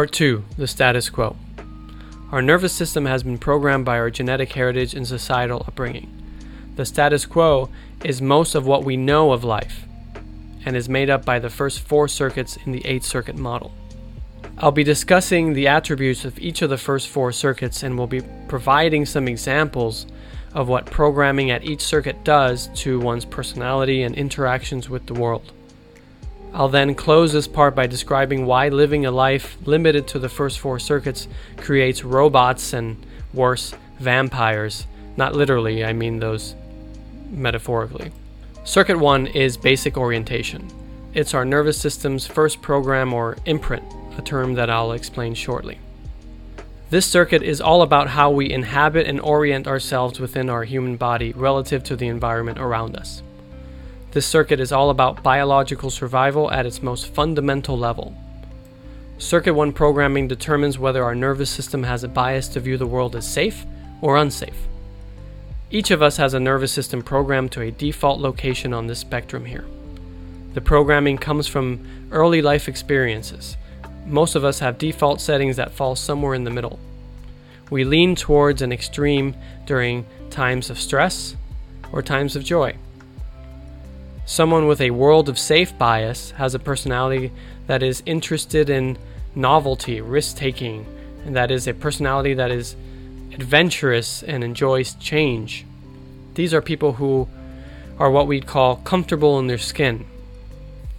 Part 2 The Status Quo. Our nervous system has been programmed by our genetic heritage and societal upbringing. The status quo is most of what we know of life and is made up by the first four circuits in the eight circuit model. I'll be discussing the attributes of each of the first four circuits and will be providing some examples of what programming at each circuit does to one's personality and interactions with the world. I'll then close this part by describing why living a life limited to the first four circuits creates robots and, worse, vampires. Not literally, I mean those metaphorically. Circuit 1 is basic orientation. It's our nervous system's first program or imprint, a term that I'll explain shortly. This circuit is all about how we inhabit and orient ourselves within our human body relative to the environment around us. This circuit is all about biological survival at its most fundamental level. Circuit 1 programming determines whether our nervous system has a bias to view the world as safe or unsafe. Each of us has a nervous system programmed to a default location on this spectrum here. The programming comes from early life experiences. Most of us have default settings that fall somewhere in the middle. We lean towards an extreme during times of stress or times of joy. Someone with a world of safe bias has a personality that is interested in novelty, risk taking, and that is a personality that is adventurous and enjoys change. These are people who are what we'd call comfortable in their skin.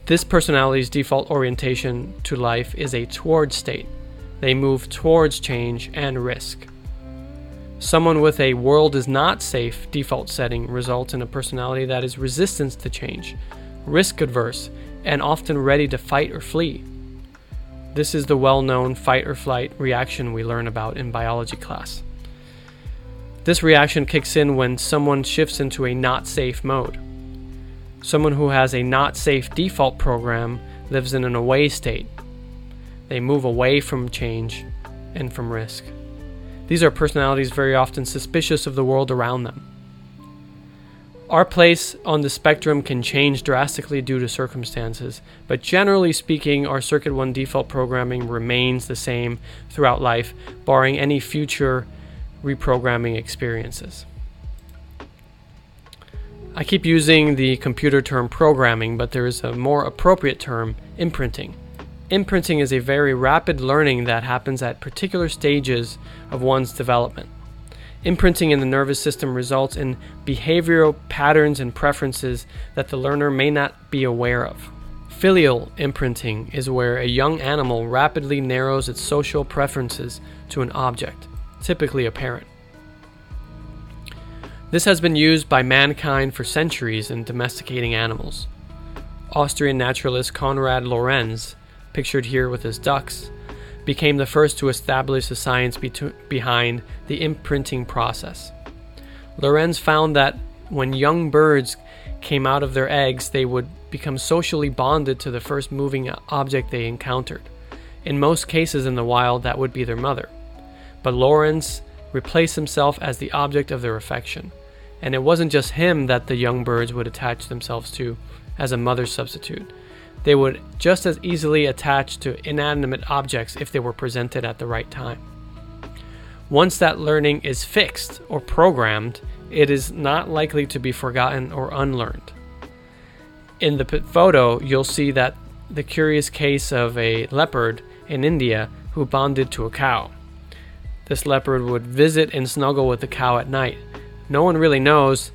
This personality's default orientation to life is a toward state. They move towards change and risk. Someone with a world is not safe default setting results in a personality that is resistant to change, risk adverse, and often ready to fight or flee. This is the well known fight or flight reaction we learn about in biology class. This reaction kicks in when someone shifts into a not safe mode. Someone who has a not safe default program lives in an away state. They move away from change and from risk. These are personalities very often suspicious of the world around them. Our place on the spectrum can change drastically due to circumstances, but generally speaking, our Circuit 1 default programming remains the same throughout life, barring any future reprogramming experiences. I keep using the computer term programming, but there is a more appropriate term, imprinting. Imprinting is a very rapid learning that happens at particular stages of one's development. Imprinting in the nervous system results in behavioral patterns and preferences that the learner may not be aware of. Filial imprinting is where a young animal rapidly narrows its social preferences to an object, typically a parent. This has been used by mankind for centuries in domesticating animals. Austrian naturalist Konrad Lorenz pictured here with his ducks, became the first to establish the science behind the imprinting process. Lorenz found that when young birds came out of their eggs, they would become socially bonded to the first moving object they encountered. In most cases in the wild, that would be their mother. But Lorenz replaced himself as the object of their affection. And it wasn't just him that the young birds would attach themselves to as a mother substitute they would just as easily attach to inanimate objects if they were presented at the right time. Once that learning is fixed or programmed, it is not likely to be forgotten or unlearned. In the photo, you'll see that the curious case of a leopard in India who bonded to a cow. This leopard would visit and snuggle with the cow at night. No one really knows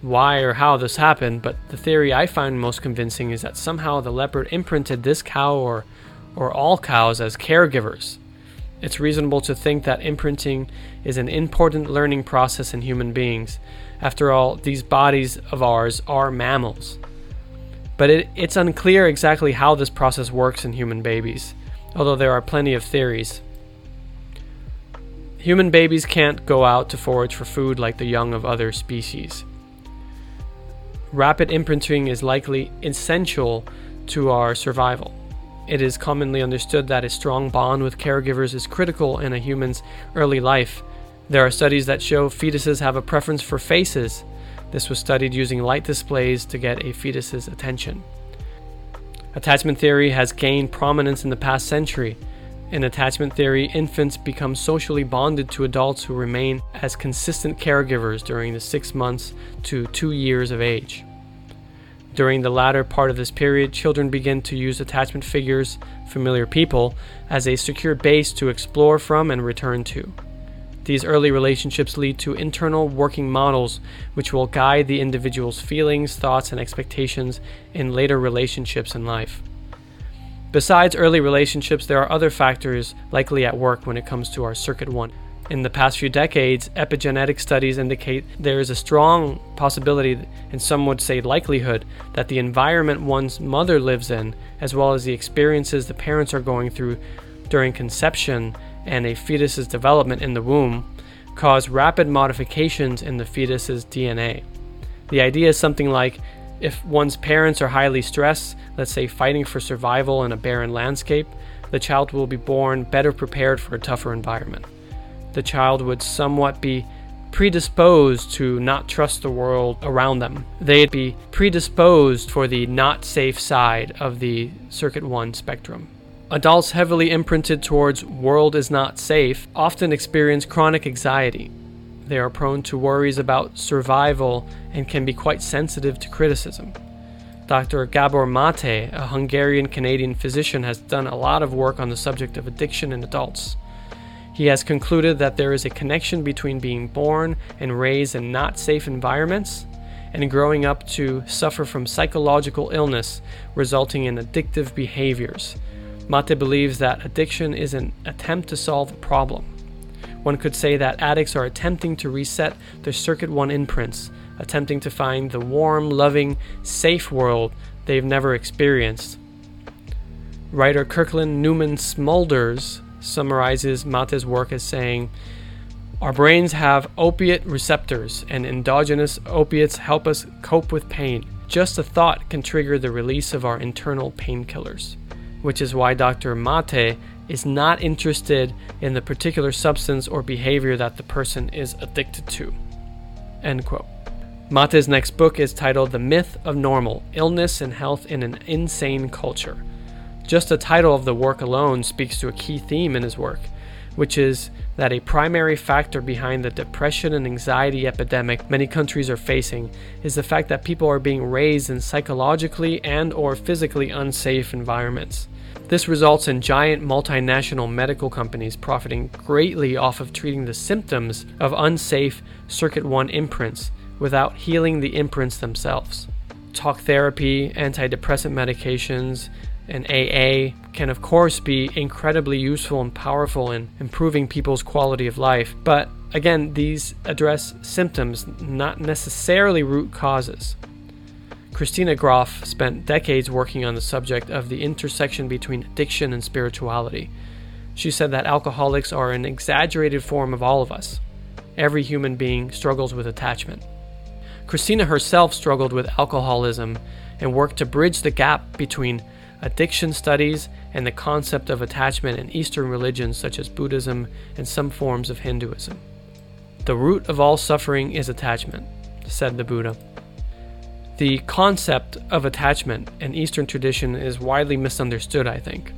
why or how this happened, but the theory I find most convincing is that somehow the leopard imprinted this cow or, or all cows as caregivers. It's reasonable to think that imprinting is an important learning process in human beings. After all, these bodies of ours are mammals. But it, it's unclear exactly how this process works in human babies, although there are plenty of theories. Human babies can't go out to forage for food like the young of other species rapid imprinting is likely essential to our survival. It is commonly understood that a strong bond with caregivers is critical in a human's early life. There are studies that show fetuses have a preference for faces. This was studied using light displays to get a fetus's attention. Attachment theory has gained prominence in the past century. In attachment theory, infants become socially bonded to adults who remain as consistent caregivers during the six months to two years of age. During the latter part of this period, children begin to use attachment figures, familiar people, as a secure base to explore from and return to. These early relationships lead to internal working models which will guide the individual's feelings, thoughts, and expectations in later relationships in life. Besides early relationships, there are other factors likely at work when it comes to our circuit 1. In the past few decades, epigenetic studies indicate there is a strong possibility, and some would say likelihood, that the environment one's mother lives in, as well as the experiences the parents are going through during conception and a fetus's development in the womb, cause rapid modifications in the fetus's DNA. The idea is something like if one's parents are highly stressed, let's say fighting for survival in a barren landscape, the child will be born better prepared for a tougher environment the child would somewhat be predisposed to not trust the world around them. They'd be predisposed for the not safe side of the Circuit 1 spectrum. Adults heavily imprinted towards world is not safe often experience chronic anxiety. They are prone to worries about survival and can be quite sensitive to criticism. Dr. Gabor Mate, a Hungarian Canadian physician, has done a lot of work on the subject of addiction in adults. He has concluded that there is a connection between being born and raised in not safe environments and growing up to suffer from psychological illness resulting in addictive behaviors. Mate believes that addiction is an attempt to solve a problem. One could say that addicts are attempting to reset their Circuit 1 imprints, attempting to find the warm, loving, safe world they've never experienced. Writer Kirkland Newman Smulders summarizes Mate's work as saying, Our brains have opiate receptors, and endogenous opiates help us cope with pain. Just a thought can trigger the release of our internal painkillers, which is why Dr. Mate is not interested in the particular substance or behavior that the person is addicted to. End quote. Mate's next book is titled The Myth of Normal Illness and Health in an Insane Culture. Just the title of the work alone speaks to a key theme in his work, which is that a primary factor behind the depression and anxiety epidemic many countries are facing is the fact that people are being raised in psychologically and or physically unsafe environments. This results in giant multinational medical companies profiting greatly off of treating the symptoms of unsafe circuit 1 imprints without healing the imprints themselves. Talk therapy, antidepressant medications, and AA can, of course, be incredibly useful and powerful in improving people's quality of life. But again, these address symptoms, not necessarily root causes. Christina Grof spent decades working on the subject of the intersection between addiction and spirituality. She said that alcoholics are an exaggerated form of all of us. Every human being struggles with attachment. Christina herself struggled with alcoholism and worked to bridge the gap between addiction studies, and the concept of attachment in Eastern religions such as Buddhism and some forms of Hinduism. The root of all suffering is attachment, said the Buddha. The concept of attachment in Eastern tradition is widely misunderstood, I think.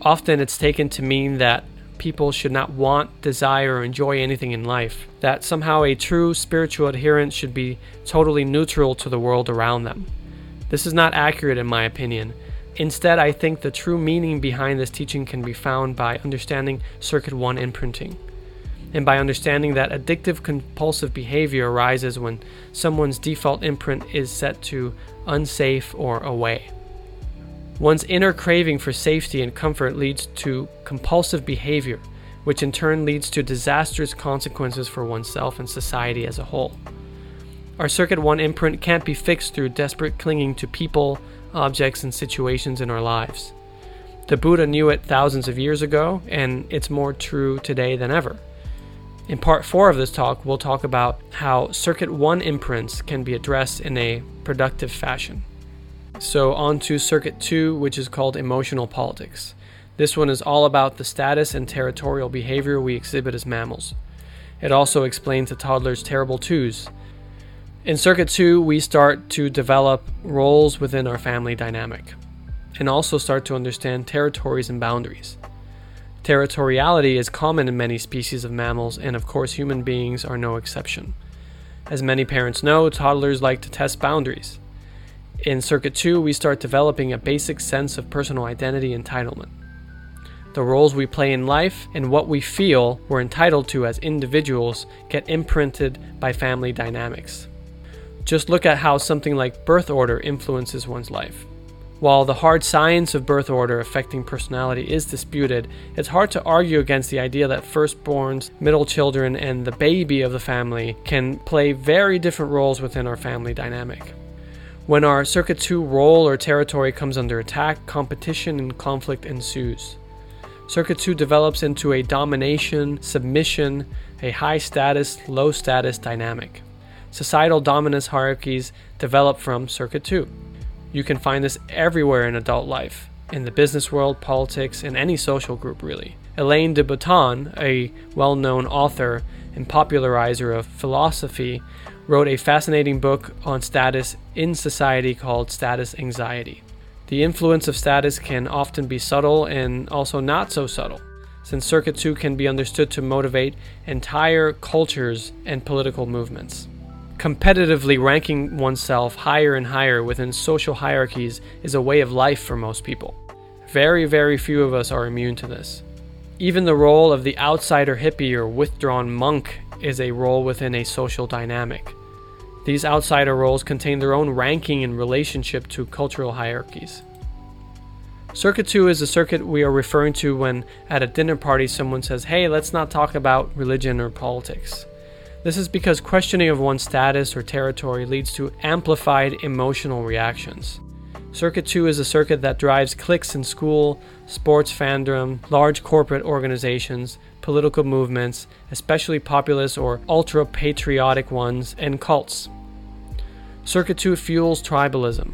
Often it's taken to mean that people should not want, desire, or enjoy anything in life, that somehow a true spiritual adherent should be totally neutral to the world around them. This is not accurate in my opinion, Instead, I think the true meaning behind this teaching can be found by understanding Circuit 1 imprinting, and by understanding that addictive compulsive behavior arises when someone's default imprint is set to unsafe or away. One's inner craving for safety and comfort leads to compulsive behavior, which in turn leads to disastrous consequences for oneself and society as a whole. Our Circuit 1 imprint can't be fixed through desperate clinging to people, objects, and situations in our lives. The Buddha knew it thousands of years ago, and it's more true today than ever. In part 4 of this talk, we'll talk about how Circuit 1 imprints can be addressed in a productive fashion. So, on to Circuit 2, which is called Emotional Politics. This one is all about the status and territorial behavior we exhibit as mammals. It also explains a toddler's terrible twos in Circuit 2, we start to develop roles within our family dynamic and also start to understand territories and boundaries. Territoriality is common in many species of mammals, and of course, human beings are no exception. As many parents know, toddlers like to test boundaries. In Circuit 2, we start developing a basic sense of personal identity entitlement. The roles we play in life and what we feel we're entitled to as individuals get imprinted by family dynamics. Just look at how something like birth order influences one's life. While the hard science of birth order affecting personality is disputed, it's hard to argue against the idea that firstborns, middle children, and the baby of the family can play very different roles within our family dynamic. When our Circuit 2 role or territory comes under attack, competition and conflict ensues. Circuit 2 develops into a domination, submission, a high status, low status dynamic. Societal dominance hierarchies develop from Circuit 2. You can find this everywhere in adult life, in the business world, politics, and any social group, really. Alain de Botton, a well known author and popularizer of philosophy, wrote a fascinating book on status in society called Status Anxiety. The influence of status can often be subtle and also not so subtle, since Circuit 2 can be understood to motivate entire cultures and political movements. Competitively ranking oneself higher and higher within social hierarchies is a way of life for most people. Very, very few of us are immune to this. Even the role of the outsider hippie or withdrawn monk is a role within a social dynamic. These outsider roles contain their own ranking in relationship to cultural hierarchies. Circuit 2 is the circuit we are referring to when at a dinner party someone says, Hey, let's not talk about religion or politics. This is because questioning of one's status or territory leads to amplified emotional reactions. Circuit 2 is a circuit that drives cliques in school, sports fandom, large corporate organizations, political movements, especially populist or ultra patriotic ones, and cults. Circuit 2 fuels tribalism.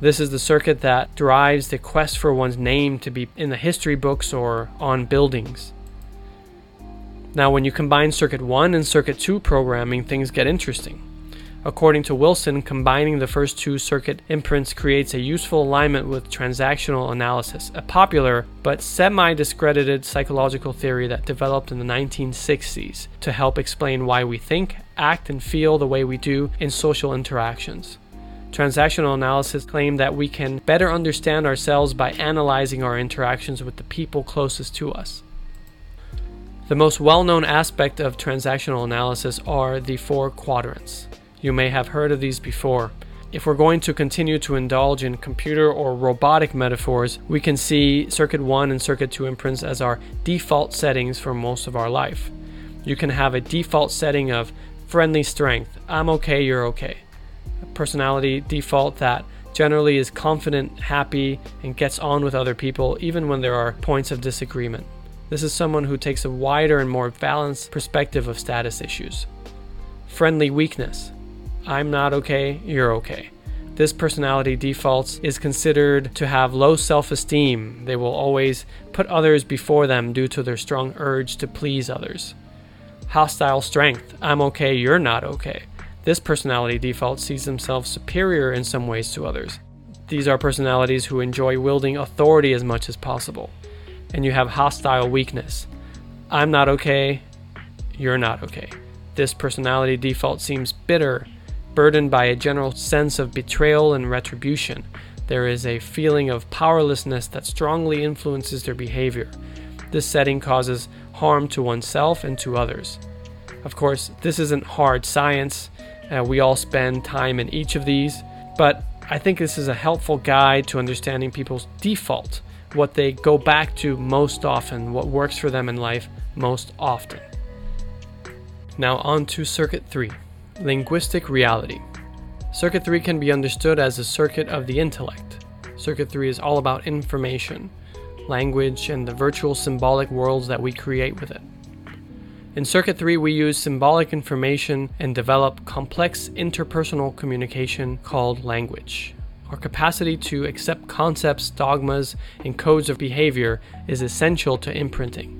This is the circuit that drives the quest for one's name to be in the history books or on buildings. Now, when you combine Circuit 1 and Circuit 2 programming, things get interesting. According to Wilson, combining the first two circuit imprints creates a useful alignment with transactional analysis, a popular but semi discredited psychological theory that developed in the 1960s to help explain why we think, act, and feel the way we do in social interactions. Transactional analysis claimed that we can better understand ourselves by analyzing our interactions with the people closest to us. The most well known aspect of transactional analysis are the four quadrants. You may have heard of these before. If we're going to continue to indulge in computer or robotic metaphors, we can see Circuit 1 and Circuit 2 imprints as our default settings for most of our life. You can have a default setting of friendly strength, I'm okay, you're okay. A personality default that generally is confident, happy, and gets on with other people even when there are points of disagreement. This is someone who takes a wider and more balanced perspective of status issues. Friendly weakness. I'm not okay, you're okay. This personality defaults is considered to have low self esteem. They will always put others before them due to their strong urge to please others. Hostile strength. I'm okay, you're not okay. This personality default sees themselves superior in some ways to others. These are personalities who enjoy wielding authority as much as possible. And you have hostile weakness. I'm not okay, you're not okay. This personality default seems bitter burdened by a general sense of betrayal and retribution. There is a feeling of powerlessness that strongly influences their behavior. This setting causes harm to oneself and to others. Of course, this isn't hard science. Uh, we all spend time in each of these, but I think this is a helpful guide to understanding people's default, what they go back to most often, what works for them in life most often. Now, on to Circuit 3. Linguistic reality. Circuit 3 can be understood as a circuit of the intellect. Circuit 3 is all about information, language, and the virtual symbolic worlds that we create with it. In Circuit 3, we use symbolic information and develop complex interpersonal communication called language. Our capacity to accept concepts, dogmas, and codes of behavior is essential to imprinting.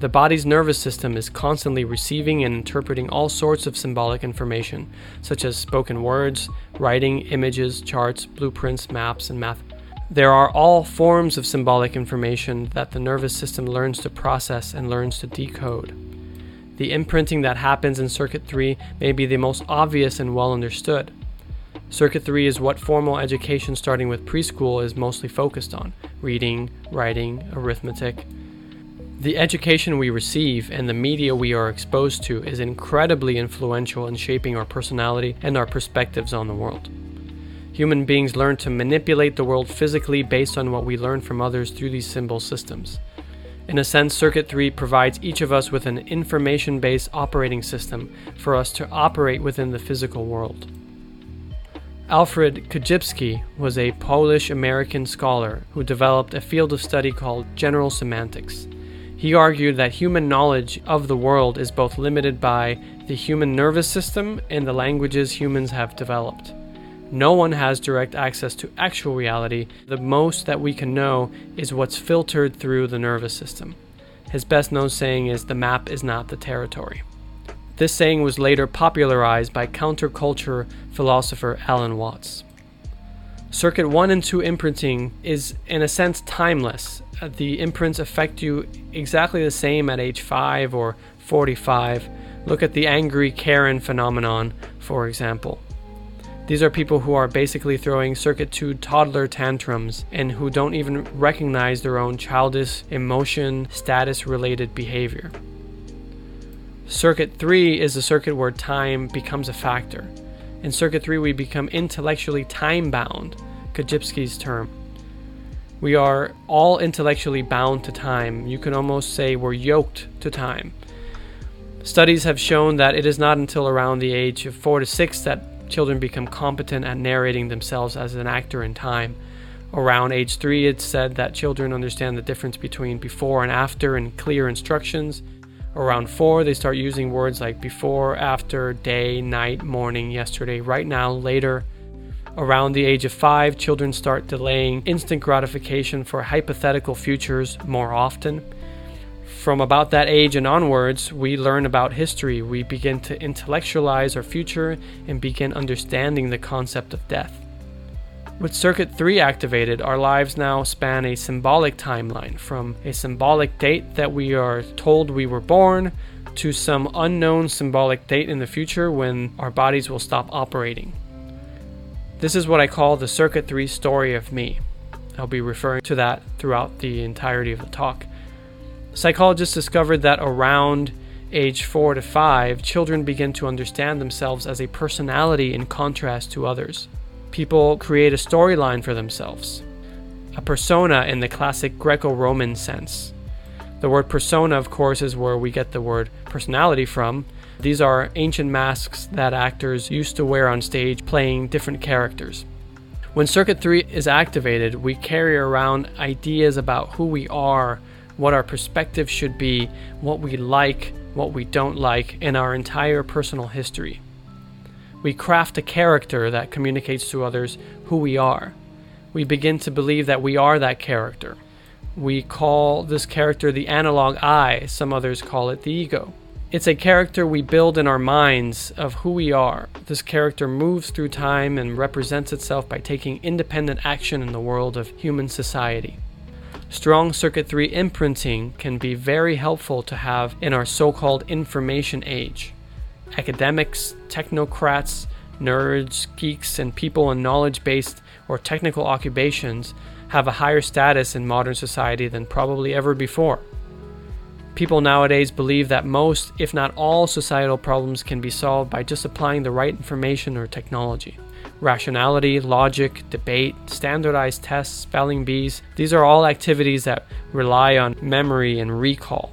The body's nervous system is constantly receiving and interpreting all sorts of symbolic information, such as spoken words, writing, images, charts, blueprints, maps, and math. There are all forms of symbolic information that the nervous system learns to process and learns to decode. The imprinting that happens in Circuit 3 may be the most obvious and well understood. Circuit 3 is what formal education starting with preschool is mostly focused on reading, writing, arithmetic. The education we receive and the media we are exposed to is incredibly influential in shaping our personality and our perspectives on the world. Human beings learn to manipulate the world physically based on what we learn from others through these symbol systems. In a sense, Circuit 3 provides each of us with an information based operating system for us to operate within the physical world. Alfred Korzybski was a Polish American scholar who developed a field of study called general semantics. He argued that human knowledge of the world is both limited by the human nervous system and the languages humans have developed. No one has direct access to actual reality. The most that we can know is what's filtered through the nervous system. His best known saying is, The map is not the territory. This saying was later popularized by counterculture philosopher Alan Watts. Circuit 1 and 2 imprinting is, in a sense, timeless. Uh, the imprints affect you exactly the same at age 5 or 45. Look at the angry Karen phenomenon, for example. These are people who are basically throwing Circuit 2 toddler tantrums and who don't even recognize their own childish emotion, status related behavior. Circuit 3 is the circuit where time becomes a factor. In Circuit 3, we become intellectually time bound, Korzybski's term. We are all intellectually bound to time. You can almost say we're yoked to time. Studies have shown that it is not until around the age of 4 to 6 that children become competent at narrating themselves as an actor in time. Around age three, it's said that children understand the difference between before and after and clear instructions. Around four, they start using words like before, after, day, night, morning, yesterday, right now, later. Around the age of five, children start delaying instant gratification for hypothetical futures more often. From about that age and onwards, we learn about history. We begin to intellectualize our future and begin understanding the concept of death. With Circuit 3 activated, our lives now span a symbolic timeline from a symbolic date that we are told we were born to some unknown symbolic date in the future when our bodies will stop operating. This is what I call the Circuit 3 story of me. I'll be referring to that throughout the entirety of the talk. Psychologists discovered that around age 4 to 5, children begin to understand themselves as a personality in contrast to others. People create a storyline for themselves, a persona in the classic Greco Roman sense. The word persona, of course, is where we get the word personality from. These are ancient masks that actors used to wear on stage playing different characters. When Circuit 3 is activated, we carry around ideas about who we are what our perspective should be, what we like, what we don't like, in our entire personal history. We craft a character that communicates to others who we are. We begin to believe that we are that character. We call this character the analog I, some others call it the ego. It's a character we build in our minds of who we are. This character moves through time and represents itself by taking independent action in the world of human society. Strong Circuit 3 imprinting can be very helpful to have in our so called information age. Academics, technocrats, nerds, geeks, and people in knowledge based or technical occupations have a higher status in modern society than probably ever before. People nowadays believe that most, if not all, societal problems can be solved by just applying the right information or technology rationality, logic, debate, standardized tests, spelling bees. These are all activities that rely on memory and recall.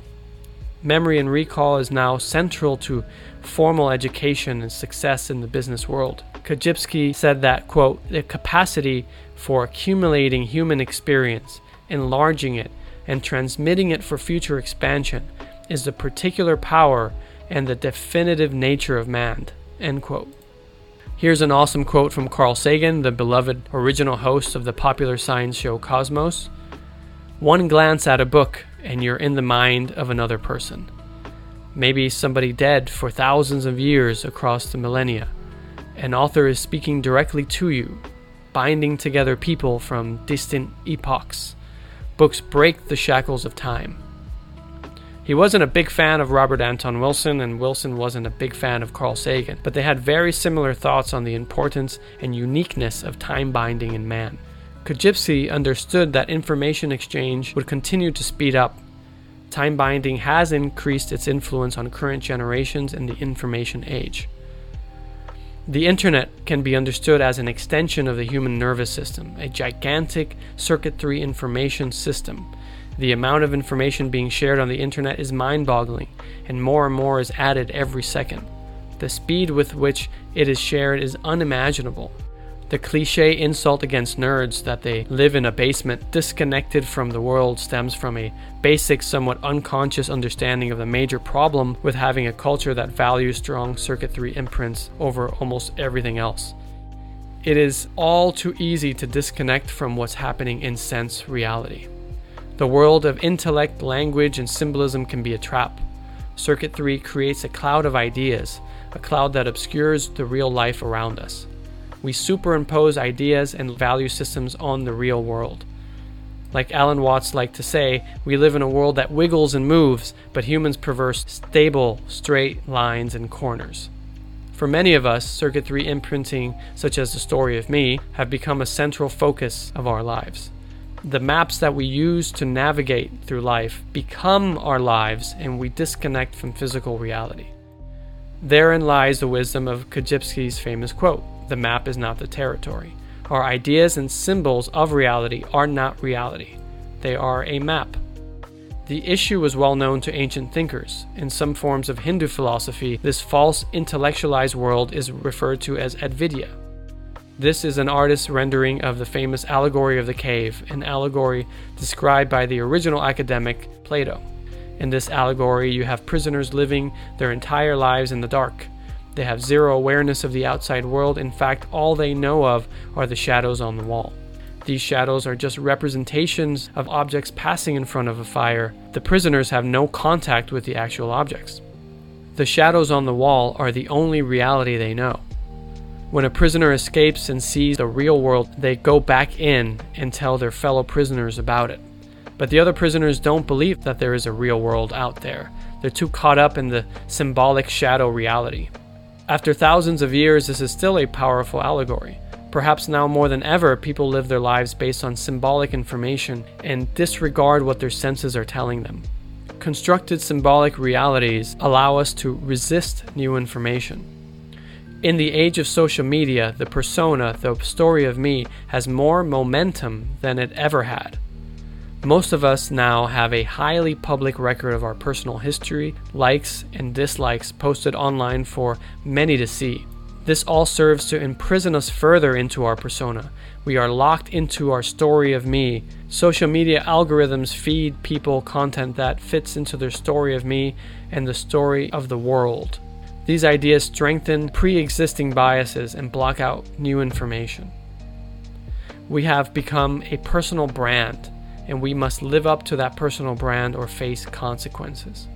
Memory and recall is now central to formal education and success in the business world. Korzybski said that, quote, the capacity for accumulating human experience, enlarging it, and transmitting it for future expansion is the particular power and the definitive nature of man, end quote. Here's an awesome quote from Carl Sagan, the beloved original host of the popular science show Cosmos. One glance at a book, and you're in the mind of another person. Maybe somebody dead for thousands of years across the millennia. An author is speaking directly to you. binding together people from distant epochs. Books break the shackles of time. He wasn't a big fan of Robert Anton Wilson, and Wilson wasn't a big fan of Carl Sagan, but they had very similar thoughts on the importance and uniqueness of time binding in man. Korzybski understood that information exchange would continue to speed up. Time binding has increased its influence on current generations in the information age. The internet can be understood as an extension of the human nervous system, a gigantic circuitry information system the amount of information being shared on the internet is mind boggling, and more and more is added every second. The speed with which it is shared is unimaginable. The cliche insult against nerds that they live in a basement disconnected from the world stems from a basic, somewhat unconscious understanding of the major problem with having a culture that values strong Circuit 3 imprints over almost everything else. It is all too easy to disconnect from what's happening in sense reality. The world of intellect, language, and symbolism can be a trap. Circuit 3 creates a cloud of ideas, a cloud that obscures the real life around us. We superimpose ideas and value systems on the real world. Like Alan Watts liked to say, we live in a world that wiggles and moves, but humans prefer stable, straight lines and corners. For many of us, Circuit 3 imprinting, such as the story of me, have become a central focus of our lives the maps that we use to navigate through life become our lives and we disconnect from physical reality. Therein lies the wisdom of Korzybski's famous quote The map is not the territory. Our ideas and symbols of reality are not reality, they are a map. The issue was well known to ancient thinkers. In some forms of Hindu philosophy, this false intellectualized world is referred to as Avidya, this is an artist's rendering of the famous allegory of the cave, an allegory described by the original academic Plato. In this allegory, you have prisoners living their entire lives in the dark. They have zero awareness of the outside world. In fact, all they know of are the shadows on the wall. These shadows are just representations of objects passing in front of a fire. The prisoners have no contact with the actual objects. The shadows on the wall are the only reality they know. When a prisoner escapes and sees the real world, they go back in and tell their fellow prisoners about it. But the other prisoners don't believe that there is a real world out there. They're too caught up in the symbolic shadow reality. After thousands of years, this is still a powerful allegory. Perhaps now more than ever, people live their lives based on symbolic information and disregard what their senses are telling them. Constructed symbolic realities allow us to resist new information. In the age of social media, the persona, the story of me, has more momentum than it ever had. Most of us now have a highly public record of our personal history, likes, and dislikes posted online for many to see. This all serves to imprison us further into our persona. We are locked into our story of me. Social media algorithms feed people content that fits into their story of me and the story of the world. These ideas strengthen pre existing biases and block out new information. We have become a personal brand, and we must live up to that personal brand or face consequences.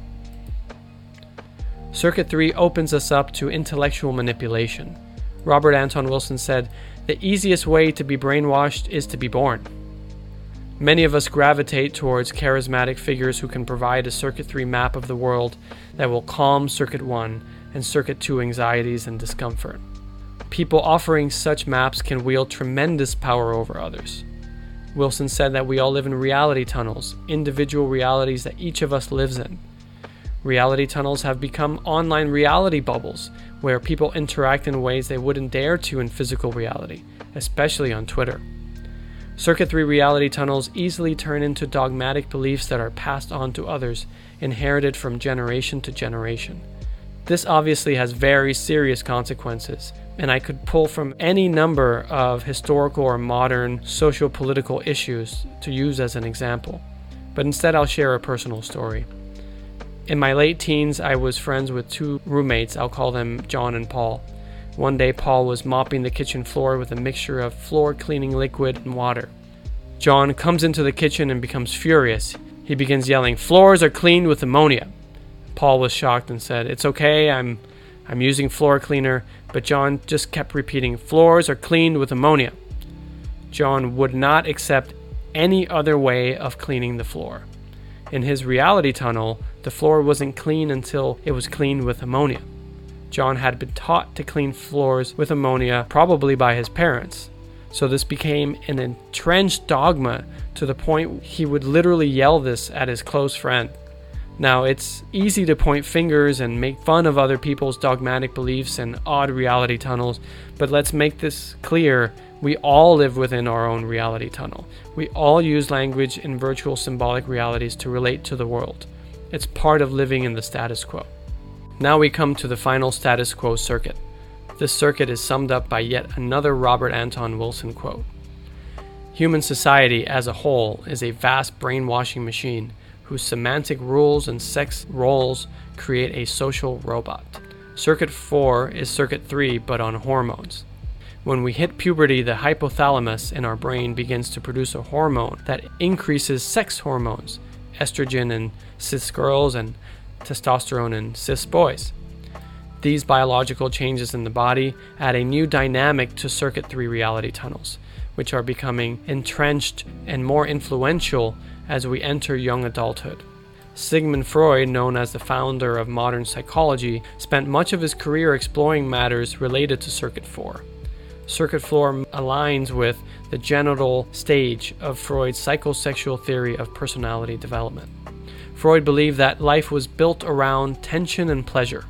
Circuit 3 opens us up to intellectual manipulation. Robert Anton Wilson said, The easiest way to be brainwashed is to be born. Many of us gravitate towards charismatic figures who can provide a Circuit 3 map of the world that will calm Circuit 1 and Circuit 2 anxieties and discomfort. People offering such maps can wield tremendous power over others. Wilson said that we all live in reality tunnels, individual realities that each of us lives in. Reality tunnels have become online reality bubbles where people interact in ways they wouldn't dare to in physical reality, especially on Twitter. Circuit 3 reality tunnels easily turn into dogmatic beliefs that are passed on to others, inherited from generation to generation. This obviously has very serious consequences, and I could pull from any number of historical or modern socio political issues to use as an example. But instead, I'll share a personal story. In my late teens, I was friends with two roommates. I'll call them John and Paul. One day, Paul was mopping the kitchen floor with a mixture of floor cleaning liquid and water. John comes into the kitchen and becomes furious. He begins yelling, Floors are cleaned with ammonia. Paul was shocked and said, "It's okay. I'm I'm using floor cleaner." But John just kept repeating, "Floors are cleaned with ammonia." John would not accept any other way of cleaning the floor. In his reality tunnel, the floor wasn't clean until it was cleaned with ammonia. John had been taught to clean floors with ammonia, probably by his parents. So this became an entrenched dogma to the point he would literally yell this at his close friend. Now, it's easy to point fingers and make fun of other people's dogmatic beliefs and odd reality tunnels, but let's make this clear. We all live within our own reality tunnel. We all use language in virtual symbolic realities to relate to the world. It's part of living in the status quo. Now we come to the final status quo circuit. This circuit is summed up by yet another Robert Anton Wilson quote Human society as a whole is a vast brainwashing machine whose semantic rules and sex roles create a social robot. Circuit 4 is Circuit 3, but on hormones. When we hit puberty, the hypothalamus in our brain begins to produce a hormone that increases sex hormones, estrogen in cis girls and testosterone in cis boys. These biological changes in the body add a new dynamic to Circuit 3 reality tunnels, which are becoming entrenched and more influential as we enter young adulthood. Sigmund Freud, known as the founder of modern psychology, spent much of his career exploring matters related to Circuit 4. Circuit 4 aligns with the genital stage of Freud's psychosexual theory of personality development. Freud believed that life was built around tension and pleasure.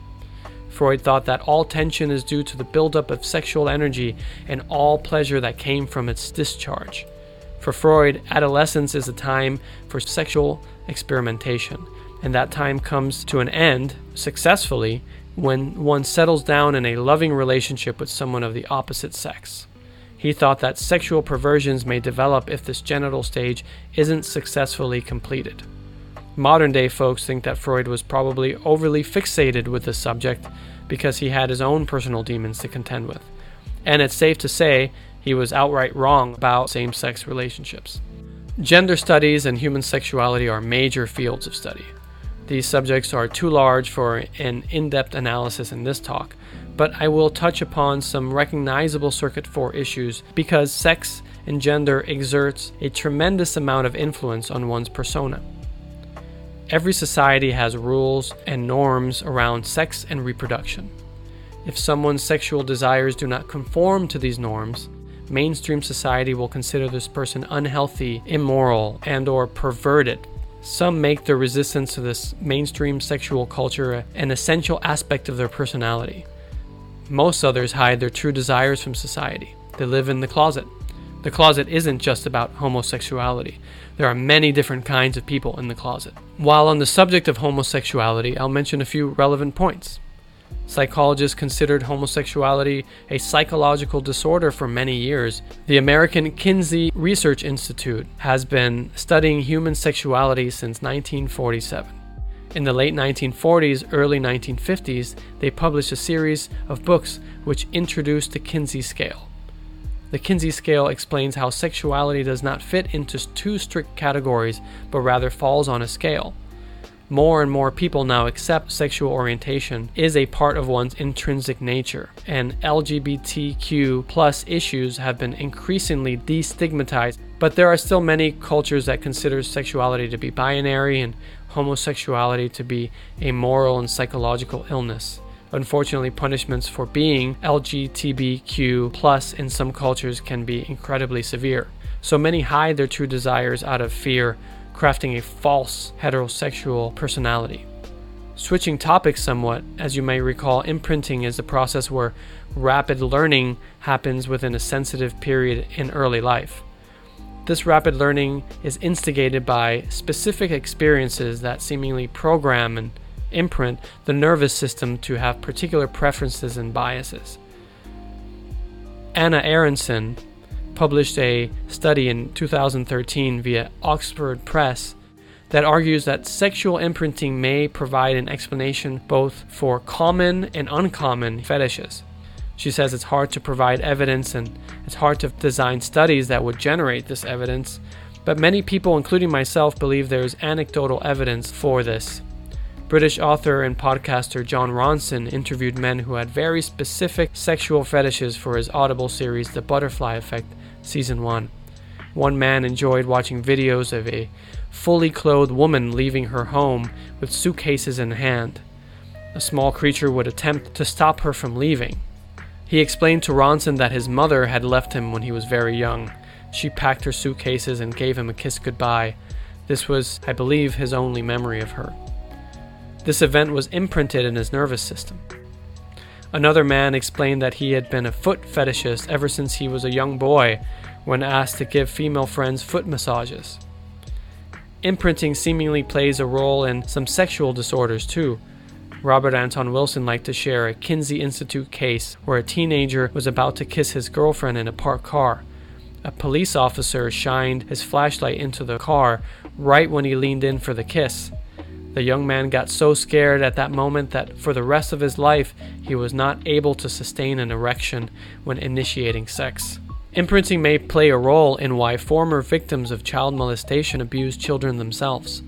Freud thought that all tension is due to the buildup of sexual energy and all pleasure that came from its discharge. For Freud, adolescence is a time for sexual experimentation, and that time comes to an end successfully when one settles down in a loving relationship with someone of the opposite sex. He thought that sexual perversions may develop if this genital stage isn't successfully completed. Modern day folks think that Freud was probably overly fixated with this subject because he had his own personal demons to contend with. And it's safe to say he was outright wrong about same sex relationships. Gender studies and human sexuality are major fields of study. These subjects are too large for an in depth analysis in this talk, but I will touch upon some recognizable Circuit 4 issues because sex and gender exerts a tremendous amount of influence on one's persona. Every society has rules and norms around sex and reproduction. If someone's sexual desires do not conform to these norms, mainstream society will consider this person unhealthy, immoral, and or perverted. Some make their resistance to this mainstream sexual culture an essential aspect of their personality. Most others hide their true desires from society. They live in the closet. The closet isn't just about homosexuality. There are many different kinds of people in the closet. While on the subject of homosexuality, I'll mention a few relevant points. Psychologists considered homosexuality a psychological disorder for many years. The American Kinsey Research Institute has been studying human sexuality since 1947. In the late 1940s, early 1950s, they published a series of books which introduced the Kinsey scale. The Kinsey scale explains how sexuality does not fit into two strict categories, but rather falls on a scale more and more people now accept sexual orientation is a part of one's intrinsic nature, and LGBTQ plus issues have been increasingly destigmatized. But there are still many cultures that consider sexuality to be binary and homosexuality to be a moral and psychological illness. Unfortunately, punishments for being LGBTQ plus in some cultures can be incredibly severe. So many hide their true desires out of fear crafting a false heterosexual personality. Switching topics somewhat, as you may recall, imprinting is a process where rapid learning happens within a sensitive period in early life. This rapid learning is instigated by specific experiences that seemingly program and imprint the nervous system to have particular preferences and biases. Anna Aronson published a study in 2013 via Oxford Press that argues that sexual imprinting may provide an explanation both for common and uncommon fetishes. She says it's hard to provide evidence and it's hard to design studies that would generate this evidence, but many people, including myself, believe there's anecdotal evidence for this. British author and podcaster Jon Ronson interviewed men who had very specific sexual fetishes for his Audible series, The Butterfly Effect, Season 1. One man enjoyed watching videos of a fully clothed woman leaving her home with suitcases in hand. A small creature would attempt to stop her from leaving. He explained to Ronson that his mother had left him when he was very young. She packed her suitcases and gave him a kiss goodbye. This was, I believe, his only memory of her. This event was imprinted in his nervous system. Another man explained that he had been a foot fetishist ever since he was a young boy when asked to give female friends foot massages. Imprinting seemingly plays a role in some sexual disorders too. Robert Anton Wilson liked to share a Kinsey Institute case where a teenager was about to kiss his girlfriend in a parked car. A police officer shined his flashlight into the car right when he leaned in for the kiss. The young man got so scared at that moment that for the rest of his life he was not able to sustain an erection when initiating sex. Imprinting may play a role in why former victims of child molestation abuse children themselves.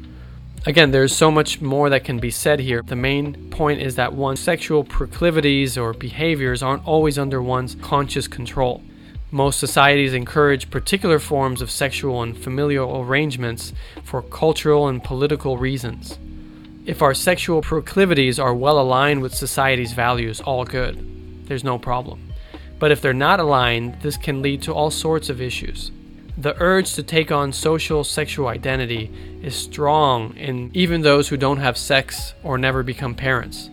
Again, there's so much more that can be said here. The main point is that one's sexual proclivities or behaviors aren't always under one's conscious control. Most societies encourage particular forms of sexual and familial arrangements for cultural and political reasons. If our sexual proclivities are well aligned with society's values, all good. There's no problem. But if they're not aligned, this can lead to all sorts of issues. The urge to take on social sexual identity is strong in even those who don't have sex or never become parents.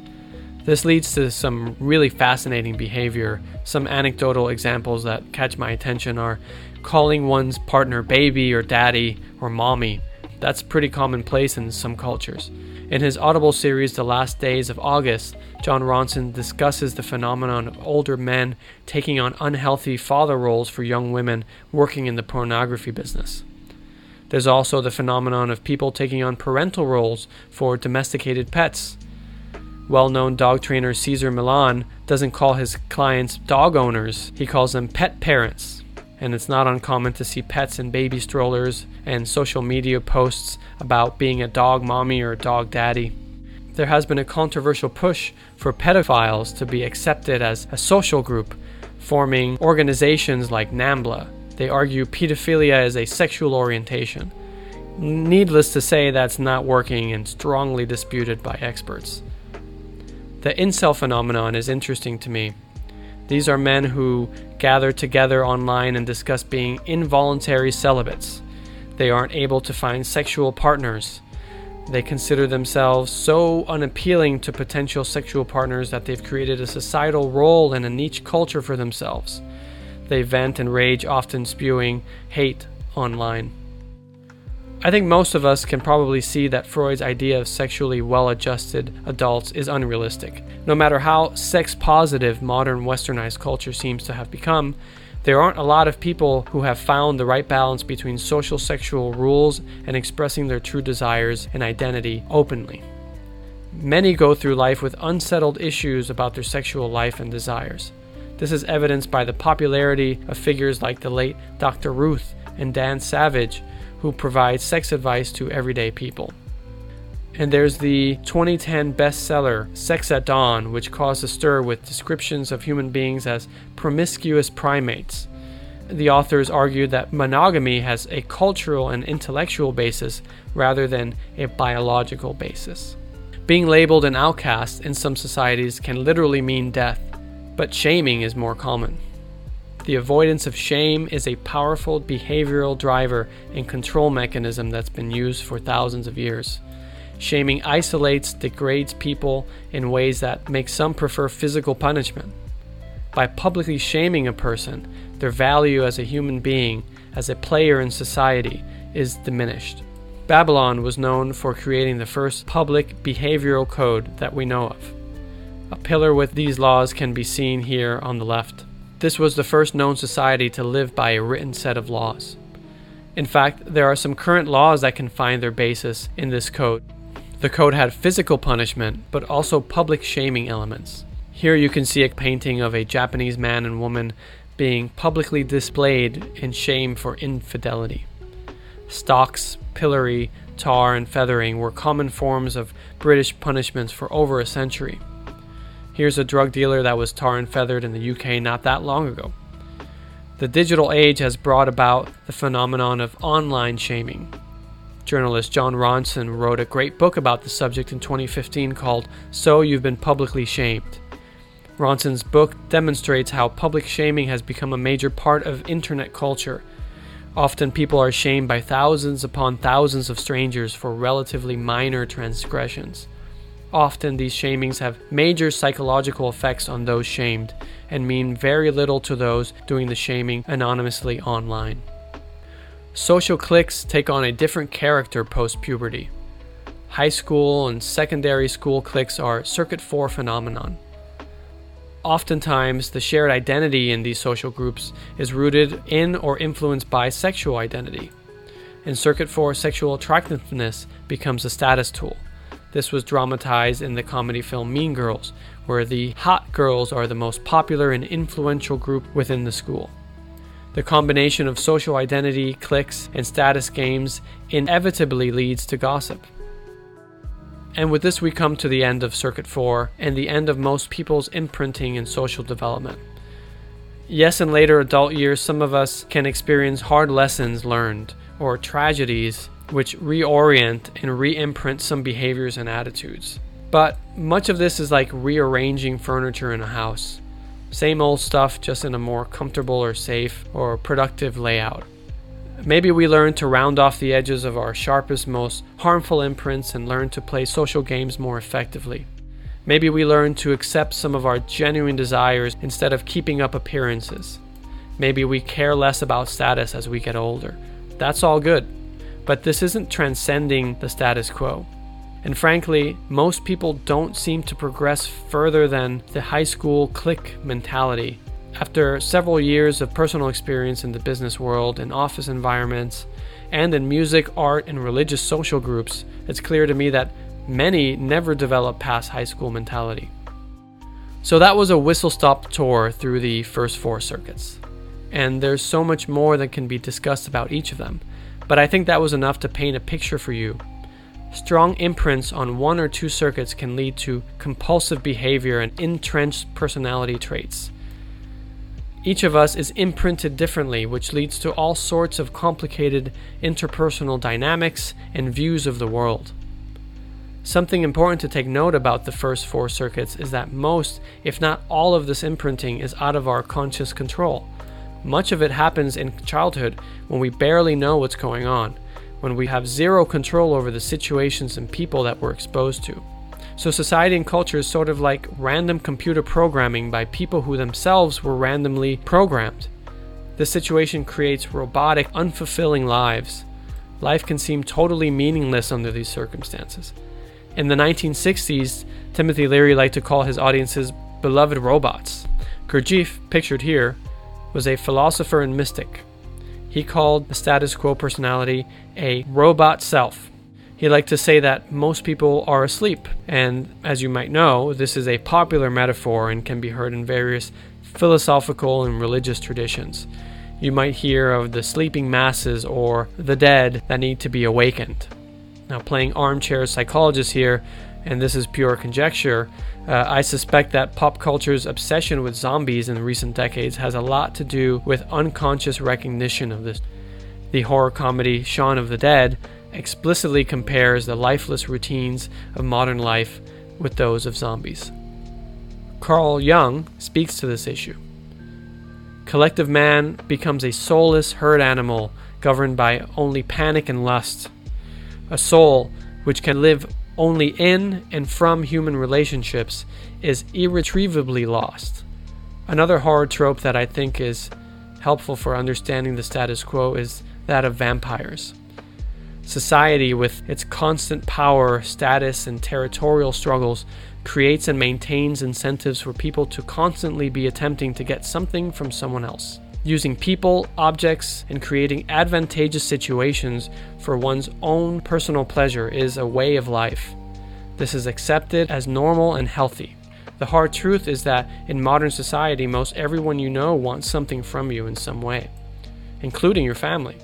This leads to some really fascinating behavior. Some anecdotal examples that catch my attention are calling one's partner baby or daddy or mommy. That's pretty commonplace in some cultures. In his Audible series, The Last Days of August, Jon Ronson discusses the phenomenon of older men taking on unhealthy father roles for young women working in the pornography business. There's also the phenomenon of people taking on parental roles for domesticated pets. Well known dog trainer Cesar Millan doesn't call his clients dog owners, he calls them pet parents and it's not uncommon to see pets in baby strollers and social media posts about being a dog mommy or a dog daddy. There has been a controversial push for pedophiles to be accepted as a social group, forming organizations like NAMBLA. They argue pedophilia is a sexual orientation. Needless to say, that's not working and strongly disputed by experts. The incel phenomenon is interesting to me these are men who gather together online and discuss being involuntary celibates. They aren't able to find sexual partners. They consider themselves so unappealing to potential sexual partners that they've created a societal role and a niche culture for themselves. They vent and rage, often spewing hate online. I think most of us can probably see that Freud's idea of sexually well adjusted adults is unrealistic. No matter how sex positive modern westernized culture seems to have become, there aren't a lot of people who have found the right balance between social sexual rules and expressing their true desires and identity openly. Many go through life with unsettled issues about their sexual life and desires. This is evidenced by the popularity of figures like the late Dr. Ruth and Dan Savage, who provide sex advice to everyday people. And there's the 2010 bestseller Sex at Dawn, which caused a stir with descriptions of human beings as promiscuous primates. The authors argued that monogamy has a cultural and intellectual basis rather than a biological basis. Being labeled an outcast in some societies can literally mean death, but shaming is more common. The avoidance of shame is a powerful behavioral driver and control mechanism that's been used for thousands of years. Shaming isolates, degrades people in ways that make some prefer physical punishment. By publicly shaming a person, their value as a human being, as a player in society, is diminished. Babylon was known for creating the first public behavioral code that we know of. A pillar with these laws can be seen here on the left. This was the first known society to live by a written set of laws. In fact, there are some current laws that can find their basis in this code. The code had physical punishment, but also public shaming elements. Here you can see a painting of a Japanese man and woman being publicly displayed in shame for infidelity. Stocks, pillory, tar, and feathering were common forms of British punishments for over a century. Here's a drug dealer that was tar and feathered in the UK not that long ago. The digital age has brought about the phenomenon of online shaming. Journalist Jon Ronson wrote a great book about the subject in 2015 called So You've Been Publicly Shamed. Ronson's book demonstrates how public shaming has become a major part of internet culture. Often people are shamed by thousands upon thousands of strangers for relatively minor transgressions. Often these shamings have major psychological effects on those shamed and mean very little to those doing the shaming anonymously online. Social cliques take on a different character post puberty. High school and secondary school cliques are circuit 4 phenomenon. Oftentimes, the shared identity in these social groups is rooted in or influenced by sexual identity. In Circuit 4, sexual attractiveness becomes a status tool. This was dramatized in the comedy film Mean Girls, where the hot girls are the most popular and influential group within the school. The combination of social identity, cliques, and status games inevitably leads to gossip. And with this, we come to the end of Circuit 4 and the end of most people's imprinting and social development. Yes, in later adult years, some of us can experience hard lessons learned or tragedies which reorient and re imprint some behaviors and attitudes. But much of this is like rearranging furniture in a house. Same old stuff, just in a more comfortable or safe or productive layout. Maybe we learn to round off the edges of our sharpest, most harmful imprints and learn to play social games more effectively. Maybe we learn to accept some of our genuine desires instead of keeping up appearances. Maybe we care less about status as we get older. That's all good. But this isn't transcending the status quo. And frankly, most people don't seem to progress further than the high school clique mentality after several years of personal experience in the business world, in office environments, and in music, art, and religious social groups, it's clear to me that many never develop past high school mentality. So that was a whistle stop tour through the first four circuits. And there's so much more that can be discussed about each of them, but I think that was enough to paint a picture for you. Strong imprints on one or two circuits can lead to compulsive behavior and entrenched personality traits. Each of us is imprinted differently, which leads to all sorts of complicated interpersonal dynamics and views of the world. Something important to take note about the first four circuits is that most, if not all, of this imprinting is out of our conscious control. Much of it happens in childhood when we barely know what's going on, when we have zero control over the situations and people that we're exposed to. So, society and culture is sort of like random computer programming by people who themselves were randomly programmed. This situation creates robotic, unfulfilling lives. Life can seem totally meaningless under these circumstances. In the 1960s, Timothy Leary liked to call his audiences beloved robots. Gurdjieff, pictured here, was a philosopher and mystic. He called the status quo personality a robot self. He liked to say that most people are asleep, and as you might know, this is a popular metaphor and can be heard in various philosophical and religious traditions. You might hear of the sleeping masses or the dead that need to be awakened. Now, playing armchair psychologist here, and this is pure conjecture, uh, I suspect that pop culture's obsession with zombies in recent decades has a lot to do with unconscious recognition of this. The horror comedy Shaun of the Dead explicitly compares the lifeless routines of modern life with those of zombies. Carl Jung speaks to this issue. Collective man becomes a soulless herd animal governed by only panic and lust. A soul which can live only in and from human relationships is irretrievably lost. Another horror trope that I think is helpful for understanding the status quo is that of vampires. Society, with its constant power, status, and territorial struggles, creates and maintains incentives for people to constantly be attempting to get something from someone else. Using people, objects, and creating advantageous situations for one's own personal pleasure is a way of life. This is accepted as normal and healthy. The hard truth is that in modern society, most everyone you know wants something from you in some way, including your family.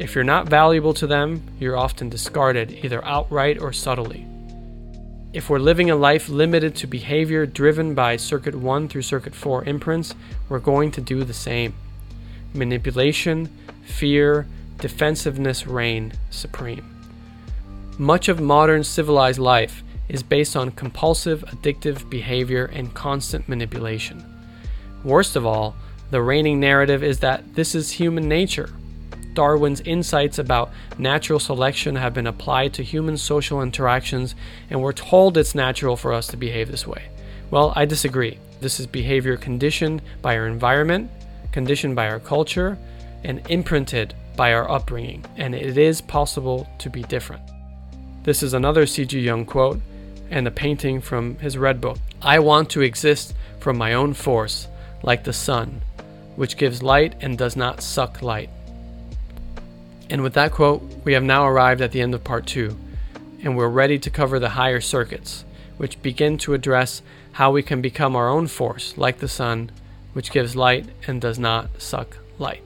If you're not valuable to them, you're often discarded, either outright or subtly. If we're living a life limited to behavior driven by Circuit 1 through Circuit 4 imprints, we're going to do the same. manipulation, fear, defensiveness reign supreme. Much of modern civilized life is based on compulsive, addictive behavior and constant manipulation. Worst of all, the reigning narrative is that this is human nature. Darwin's insights about natural selection have been applied to human social interactions, and we're told it's natural for us to behave this way. Well, I disagree. This is behavior conditioned by our environment, conditioned by our culture, and imprinted by our upbringing, and it is possible to be different. This is another C.G. Jung quote and a painting from his Red Book. I want to exist from my own force, like the sun, which gives light and does not suck light. And with that quote, we have now arrived at the end of part two, and we're ready to cover the higher circuits, which begin to address how we can become our own force, like the sun, which gives light and does not suck light.